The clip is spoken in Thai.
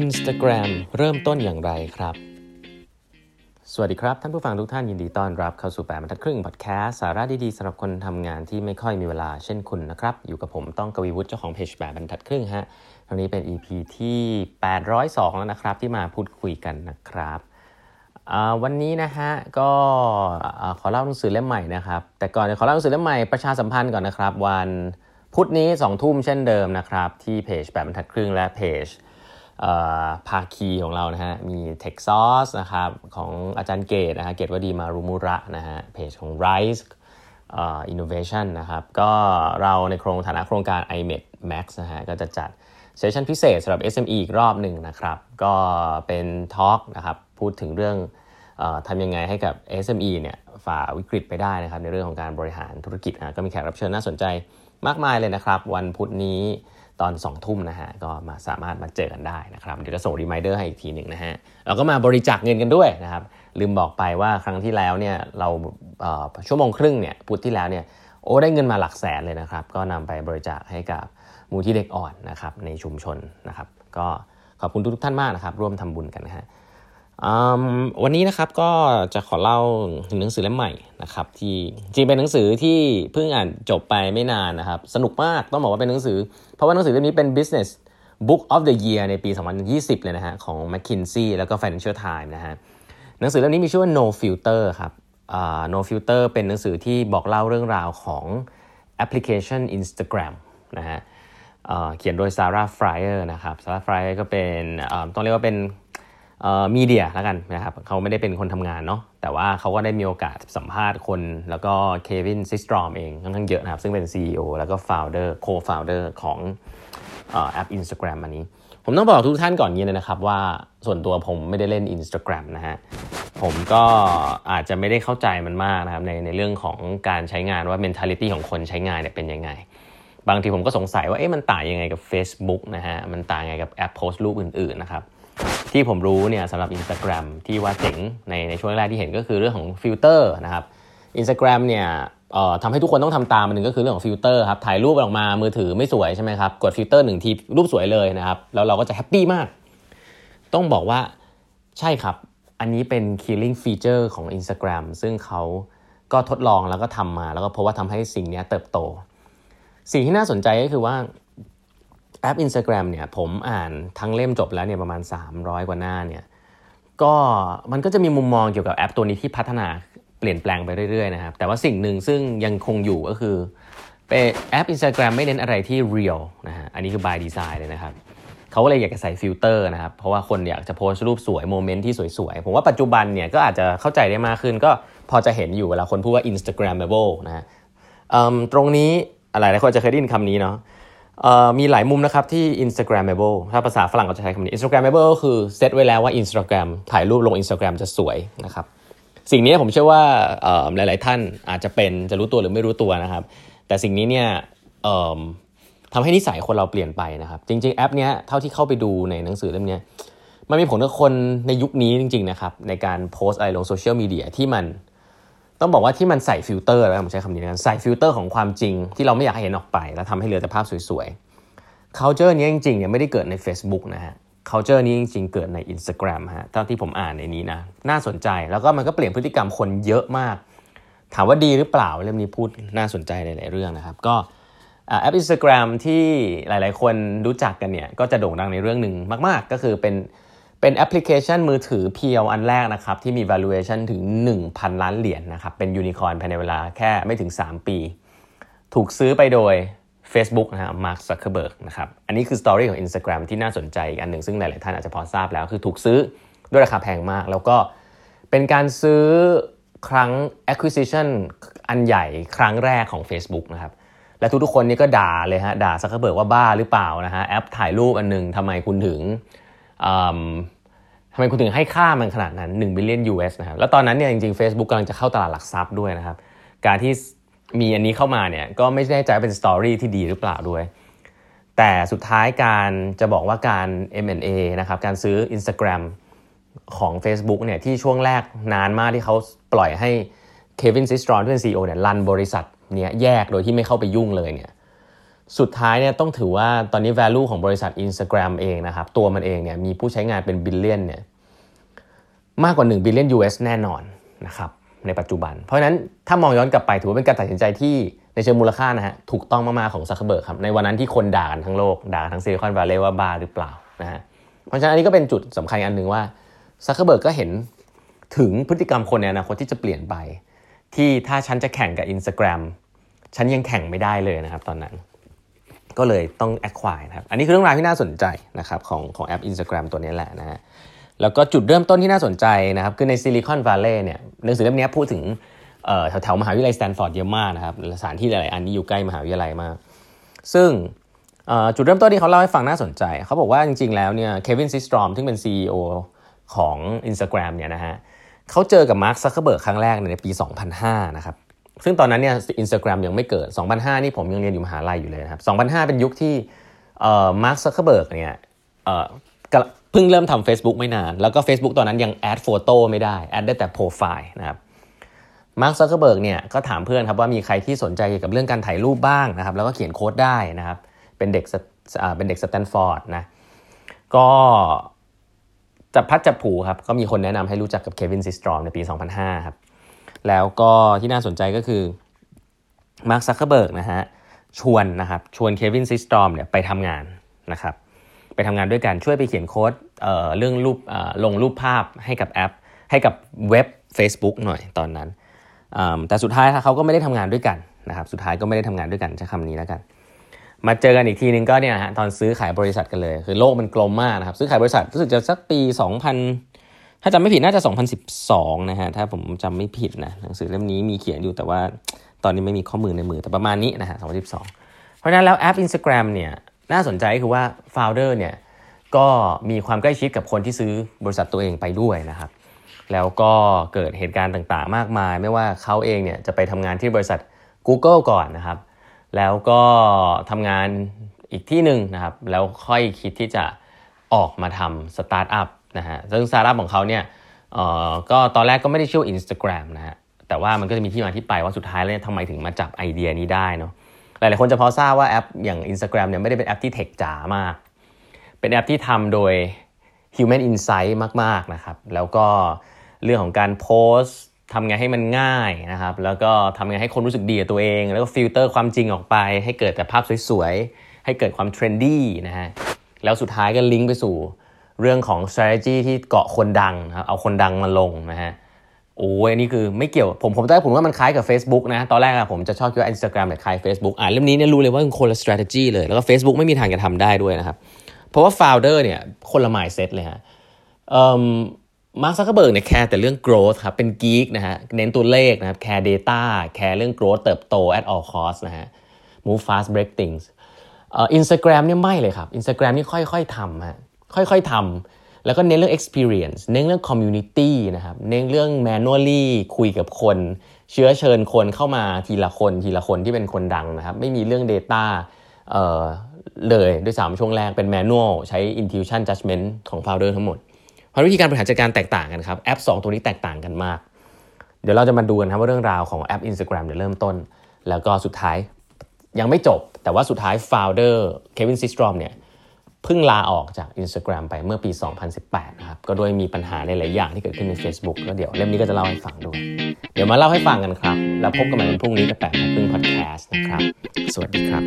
Instagram เริ่มต้นอย่างไรครับ สวัสดีครับ ท่านผู้ฟังทุกท่านยินดีต้อนรับเข้าสู่แปดบรรทัดครึ่งพอดแคสสาระดีๆสำหรับคนทำงานที่ไม่ค่อยมีเวลาเช่นคุณนะครับ อยู่กับผมต้องกวีวุฒิเจ้าของเพจแปดบรรทัดครึ่งฮะวันนี้เป็น EP ที่ 802 แล้วนะครับ ที่มาพูดคุยกันนะครับวันนี้นะฮะก็ขอเล่าหนังสือเล่มใหม่นะครับ แต่ก่อนขอเล่าหนังสือเล่มใหม่ประชาสัมพันธ์ก่อนนะครับ วันพุธนี้2ทุ่มเช่นเดิมนะครับ ที่เพจแปดบรรทัดครึ่งและเพจ ภาคีของเรานะฮะ มี t e x a u c e นะครับของอาจารย์เกตนะฮะเกตวดีมารุมุระนะฮะเพจของ Rise Innovation นะครับก็เราในโครงฐานะโครงการ iMed Max นะฮะก็จะจัดเซสชันพิเศษสำหรับ SME อีกรอบหนึ่งนะครับ ก็เป็นทอล์กนะครับพูดถึงเรื่องอทำยังไงให้กับ SME เนี่ยฝ่าวิกฤตไปได้นะครับในเรื่องของการบริหารธุรกิจนะก็มีแขกรับเชิญน่าสนใจมากมายเลยนะครับ วันพุธนี้ ตอน2ทุ่มนะฮะก็มาสามารถมาเจอกันได้นะครับเดี๋ยวจะส่งรีมายเดอร์ให้อีกทีหนึ่งนะฮะเราก็มาบริจาคเงินกันด้วยนะครับลืมบอกไปว่าครั้งที่แล้วเนี่ยเราชั่วโมงครึ่งเนี่ยพุธที่แล้วเนี่ยโอ้ได้เงินมาหลักแสนเลยนะครับ ก็นำไปบริจาคให้กับมูลที่เด็กอ่อนนะครับในชุมชนนะครับ ก็ขอบคุณทุกท่านมากนะครับ ร่วมทำบุญกันนะฮะ วันนี้นะครับก็จะขอเล่าถึงหนังสือเล่มใหม่นะครับ ที่จริงเป็นหนังสือที่เพิ่งอ่านจบไปไม่นานนะครับ สนุกมากต้องบอกว่าเป็นหนังสือ เพราะว่าหนังสือเล่มนี้เป็น business book of the year ในปี 2020 เลยนะฮะของ McKinsey แล้วก็ Financial Times นะฮะหนังสือเล่มนี้มีชื่อว่า No Filter ครับ No Filter เป็นหนังสือที่บอกเล่าเรื่องราวของแอปพลิเคชัน Instagram นะฮะเขียนโดยซาร่าฟรายเออร์นะครับซาร่าฟรายเออร์ก็เป็นต้องเรียกว่าเป็น มีเดียแล้วกันนะครับเขาไม่ได้เป็นคนทำงานเนาะแต่ว่าเขาก็ได้มีโอกาสสัมภาษณ์คน แล้วก็เควินซิสตรอมเองค่อนข้างเยอะนะครับ ซึ่งเป็น CEO แล้วก็ Founder Co-Founder ของแอป Instagram อันนี้ ผมต้องบอกทุกท่านก่อนนี้เลยนะครับ ว่าส่วนตัวผมไม่ได้เล่น Instagram นะฮะผมก็อาจจะไม่ได้เข้าใจมันมากนะครับในในเรื่องของการใช้งานว่า mentality ของคนใช้งานเนี่ยเป็นยังไง บางทีผมก็สงสัยว่าเอ๊ะมันต่างยังไงกับ Facebook นะฮะมันต่างยังไงกับแอปโพสต์รูปอื่นๆนะครับ ที่ผมรู้เนี่ยสำหรับ Instagram ที่ว่าเจ๋งในในช่วงแรกที่เห็นก็คือเรื่องของฟิลเตอร์นะครับ Instagram เนี่ยทำให้ทุกคนต้องทำตามมันหนึ่งก็คือเรื่องของฟิลเตอร์ครับ ถ่ายรูปออกมามือถือไม่สวยใช่ไหมครับ กดฟิลเตอร์หนึ่งทีรูปสวยเลยนะครับ แล้วเราก็จะ happy มาก ต้องบอกว่าใช่ครับ อันนี้เป็น killing feature ของ Instagram ซึ่งเขาก็ทดลองแล้วก็ทำมา แล้วก็พบว่าทำให้สิ่งนี้เติบโต สิ่งที่น่าสนใจก็คือว่า แอป Instagram เนี่ยผมอ่านทั้งเล่มจบแล้วเนี่ยประมาณ 300 กว่าหน้าเนี่ยก็มันก็จะมีมุมมองเกี่ยวกับแอปตัวนี้ที่พัฒนาเปลี่ยนแปลงไปเรื่อยๆนะครับแต่ว่าสิ่งหนึ่งซึ่งยังคงอยู่ก็คือแอป Instagram ไม่เน้นอะไรที่ real นะฮะอันนี้คือ by design เลยนะครับเขาก็เลยอยากจะใส่ฟิลเตอร์นะครับเพราะว่าคนอยากจะโพสต์รูปสวย moment ที่สวยๆ ผมว่าปัจจุบันเนี่ยก็อาจจะเข้าใจได้มากขึ้น ก็พอจะเห็นอยู่เวลาคนพูดว่า Instagramable นะฮะตรงนี้อะไรหลายคนจะเคยได้ยินคำนี้เนาะ มีหลายมุมนะครับที่ Instagramable ถ้าภาษาฝรั่งก็จะใช้คำนี้ Instagramable ก็คือเซตไว้แล้วว่า Instagram ถ่ายรูปลง Instagram จะสวยนะครับ สิ่งนี้ผมเชื่อว่าหลาย ๆ ท่านอาจจะเป็นจะรู้ตัวหรือไม่รู้ตัวนะครับ แต่สิ่งนี้เนี่ยทำให้นิสัยคนเราเปลี่ยนไปนะครับ จริง ๆ แอปเนี้ยเท่าที่เข้าไปดูในหนังสือเล่มนี้มันมีผลกับคนในยุคนี้จริง ๆ นะครับ ในการโพสต์อะไรลงโซเชียลมีเดียที่มัน ต้องบอกว่าที่มันใส่ฟิลเตอร์แล้วผมใช้คำนี้นะใส่ฟิลเตอร์ของความจริงที่เราไม่อยากให้เห็นออกไป แล้วทำให้เหลือแต่ภาพสวยๆ culture นี้จริงๆเนี่ยไม่ได้เกิดใน Facebook นะฮะ culture นี้จริงๆ เกิดใน Instagram ฮะเท่าที่ผมอ่านในนี้นะน่าสนใจแล้วก็มันก็เปลี่ยนพฤติกรรมคนเยอะมาก ถามว่าดีหรือเปล่าเรื่องนี้พูดน่าสนใจหลายๆเรื่องนะครับ ก็แอป Instagram ที่หลายๆ คนรู้จักกันเนี่ยก็จะโด่งดังในเรื่องหนึ่งมาก ๆ ก็คือเป็น เป็นแอปพลิเคชันมือถือ pure อันแรกนะครับ ที่มี valuation ถึง 1,000 ล้านเหรียญนะครับ เป็นยูนิคอร์นภายในเวลาแค่ไม่ถึง 3 ปี ถูกซื้อไปโดย Facebook นะฮะมาร์คซักเคอร์เบิร์กนะครับ อันนี้คือ story ของ Instagram ที่น่าสนใจอีกอันหนึ่งซึ่งหลาย ๆ ท่านอาจจะพอทราบแล้ว คือถูกซื้อด้วยราคาแพงมาก แล้วก็เป็นการซื้อครั้ง acquisition อันใหญ่ครั้งแรกของ Facebook นะครับและทุกๆคนนี่ก็ด่าเลยฮะด่าซักเคอร์เบิร์กว่าบ้าหรือเปล่านะฮะแอปถ่ายรูปอันหนึ่งทำไมคุณถึง ทำไมคุณถึงให้ค่ามันขนาดนั้น1 billion US นะครับ แล้วตอนนั้นเนี่ยจริงๆ Facebook กำลังจะเข้าตลาดหลักทรัพย์ด้วยนะครับ การที่มีอันนี้เข้ามาเนี่ยก็ไม่แน่ใจเป็น story ที่ดีหรือเปล่าด้วย แต่สุดท้ายการจะบอกว่าการ M&A นะครับ การซื้อ Instagram ของ Facebook เนี่ยที่ช่วงแรกนานมากที่เขาปล่อยให้เควินซิสตรอมที่เป็น CEO เนี่ย run บริษัทเนี่ยแยกโดยที่ไม่เข้าไปยุ่งเลยเนี่ย สุดท้ายเนี่ยต้องถือว่าตอนนี้ value ของบริษัท Instagram เองนะครับ ตัวมันเองเนี่ยมีผู้ใช้งานเป็น billion เนี่ยมากกว่า 1 billion US แน่นอนนะครับในปัจจุบัน เพราะฉะนั้นถ้ามองย้อนกลับไปถือว่าเป็นการตัดสินใจที่ในเชิงมูลค่านะฮะถูกต้องมากๆของซักเคอร์เบิร์กครับในวันนั้นที่คนด่ากันทั้งโลก ด่าทั้งซิลิคอนวัลเลย์ว่าบ้าหรือเปล่านะฮะเพราะฉะนั้นอันนี้ก็เป็นจุดสำคัญอันหนึ่งว่าซักเคอร์เบิร์กก็เห็นถึงพฤติกรรมคนในอนาคตที่จะเปลี่ยนไป ที่ถ้าฉันจะแข่งกับ Instagram ฉันยังแข่งไม่ได้เลยนะครับตอนนั้น ก็เลยต้อง acquire นะครับ อันนี้คือเรื่องราวที่น่าสนใจนะครับของของแอป Instagram ตัวนี้แหละนะฮะ แล้วก็จุดเริ่มต้นที่น่าสนใจนะครับคือในซิลิคอนวัลเลย์เนี่ยหนังสือเล่มนี้พูดถึงแถวแถวมหาวิทยาลัยสแตนฟอร์ดเยอะมากนะครับสถานที่หลาย ๆ อันนี้อยู่ใกล้มหาวิทยาลัยมาก ซึ่งจุดเริ่มต้นที่เขาเล่าให้ฟังน่าสนใจ เขาบอกว่าจริง ๆ แล้วเนี่ยเควินซิสตรอมที่เป็น CEO ของ Instagram เนี่ยนะฮะเขาเจอกับมาร์คซักเคอร์เบิร์กครั้งแรกในปี 2005 นะครับ ซึ่งตอนนั้นเนี่ยอินสตาแกรมยังไม่เกิด 2005 นี่ผมยังเรียนอยู่มหาลัยอยู่เลยนะครับ 2005 เป็นยุคที่มาร์คซักเคอร์เบิร์กเนี่ยเพิ่งเริ่มทำ Facebook ไม่นาน แล้วก็ Facebook ตอนนั้นยัง add photo ไม่ได้ add ได้แต่โปรไฟล์นะครับมาร์คซักเคอร์เบิร์กเนี่ยก็ถามเพื่อนครับว่ามีใครที่สนใจเกี่ยวกับเรื่องการถ่ายรูปบ้างนะครับ แล้วก็เขียนโค้ดได้นะครับ เป็นเด็กเป็นเด็กสแตนฟอร์ดนะ ก็จับพลัดจับผลูครับ ก็มีคนแนะนำให้รู้จักกับเควินซิสตรอมในปี 2005 ครับ แล้วก็ที่น่าสนใจก็คือมาร์คซักเคอร์เบิร์กนะฮะชวนนะครับชวนเควินซิสตรอมเนี่ยไปทำงานนะครับไปทำงานด้วยกันช่วยไปเขียนโค้ดเอ่อเรื่องรูปลงรูปภาพให้กับแอป ให้กับเว็บ Facebook หน่อยตอนนั้น แต่สุดท้ายเขาก็ไม่ได้ทำงานด้วยกันนะครับสุดท้ายก็ไม่ได้ทำงานด้วยกันใช้คำนี้แล้วกัน มาเจอกันอีกทีนึงก็เนี่ยฮะตอนซื้อขายบริษัทกันเลย คือโลกมันกลมมากนะครับซื้อขายบริษัทรู้สึกจะสักปี 2000 ถ้าจำไม่ผิดน่าจะ 2012 นะฮะ ถ้าผมจำไม่ผิดนะหนังสือเล่มนี้มีเขียนอยู่แต่ว่าตอนนี้ไม่มีข้อมูลในมือแต่ประมาณนี้นะฮะ 2012 เพราะฉะนั้นแล้วแอป Instagram เนี่ยน่าสนใจคือว่า founder เนี่ยก็มีความใกล้ชิดกับคนที่ซื้อบริษัทตัวเองไปด้วยนะครับ แล้วก็เกิดเหตุการณ์ต่างๆ มากมาย ไม่ว่าเขาเองเนี่ยจะไปทำงานที่บริษัท Google ก่อนนะครับ แล้วก็ทำงานอีกที่หนึ่งนะครับ แล้วค่อยคิดที่จะออกมาทำสตาร์ทอัพ นะฮะซึ่งสตาร์ทอัพของเขาเนี่ยก็ตอนแรกก็ไม่ได้ชื่อ Instagram นะฮะแต่ว่ามันก็จะมีที่มาที่ไปว่าสุดท้ายแล้วทำไมถึงมาจับไอเดียนี้ได้เนาะหลายๆคนจะพอทราบว่าแอปอย่าง Instagram เนี่ยไม่ได้เป็นแอปที่ tech จ๋ามาก เป็นแอปที่ทำโดย Human Insight มากๆนะครับแล้วก็เรื่องของการโพสต์ทำไงให้มันง่ายนะครับแล้วก็ทำไงให้คนรู้สึกดีกับตัวเอง แล้วก็ฟิลเตอร์ความจริงออกไป ให้เกิดแต่ภาพสวยๆ ให้เกิดความ trendy นะฮะแล้วสุดท้ายก็ลิงก์ไปสู่ เรื่องของ strategy ที่เกาะคนดังนะครับเอาคนดังมาลงนะฮะโอ้ยนนี้คือไม่เกี่ยวผมผมได้ผมว่ามันคล้ายกับ Facebook นะ ตอนแรกอะผมจะชอบคิดว่า Instagram แบบคล้าย Facebook อ่านเล่มนี้เนี่ยรู้เลยว่าเป็นคนละ strategy เลย แล้วก็ Facebook ไม่มีทางจะทำได้ด้วยนะครับ เพราะว่า founder เนี่ยคนละ mindset เลยฮะมาร์คซักเคเบิร์กเนี่ยแคร์แต่เรื่อง growth ครับเป็น geek นะฮะเน้นตัวเลขนะครับแคร์ data แคร์เรื่อง growth เติบโต at all cost นะฮะ move fast break things อ่อ Instagram เนี่ยไม่เลยครับ Instagram นี่ค่อยๆทำฮะ ค่อยๆทำแล้วก็เน้นเรื่อง experience เน้นเรื่อง community นะครับ เน้นเรื่อง manually คุยกับคน เชื้อเชิญคนเข้ามาทีละคนทีละคนที่เป็นคนดังนะครับ ไม่มีเรื่อง data เอ่อเลยด้วยสามช่วงแรกเป็น manual ใช้ intuition judgment ของ founder ทั้งหมดเพราะวิธีการบริหารจัดการแตกต่างกันครับ แอป 2 ตัวนี้แตกต่างกันมาก เดี๋ยวเราจะมาดูกันครับว่าเรื่องราวของแอป Instagram เดี๋ยวเริ่มต้น แล้วก็สุดท้ายยังไม่จบ แต่ว่าสุดท้าย founder Kevin Systrom เนี่ย เพิ่งลาออกจาก Instagram ไปเมื่อปี 2018 นะครับ ก็ด้วยมีปัญหาหลายๆอย่างที่เกิดขึ้นใน Facebook แล้วเดี๋ยวเล่มนี้ก็จะเล่าให้ฟังด้วย เดี๋ยวมาเล่าให้ฟังกันครับ แล้วพบกันใหม่วันพรุ่งนี้กับแปดโมงครึ่งพอดแคสต์นะครับ สวัสดีครับ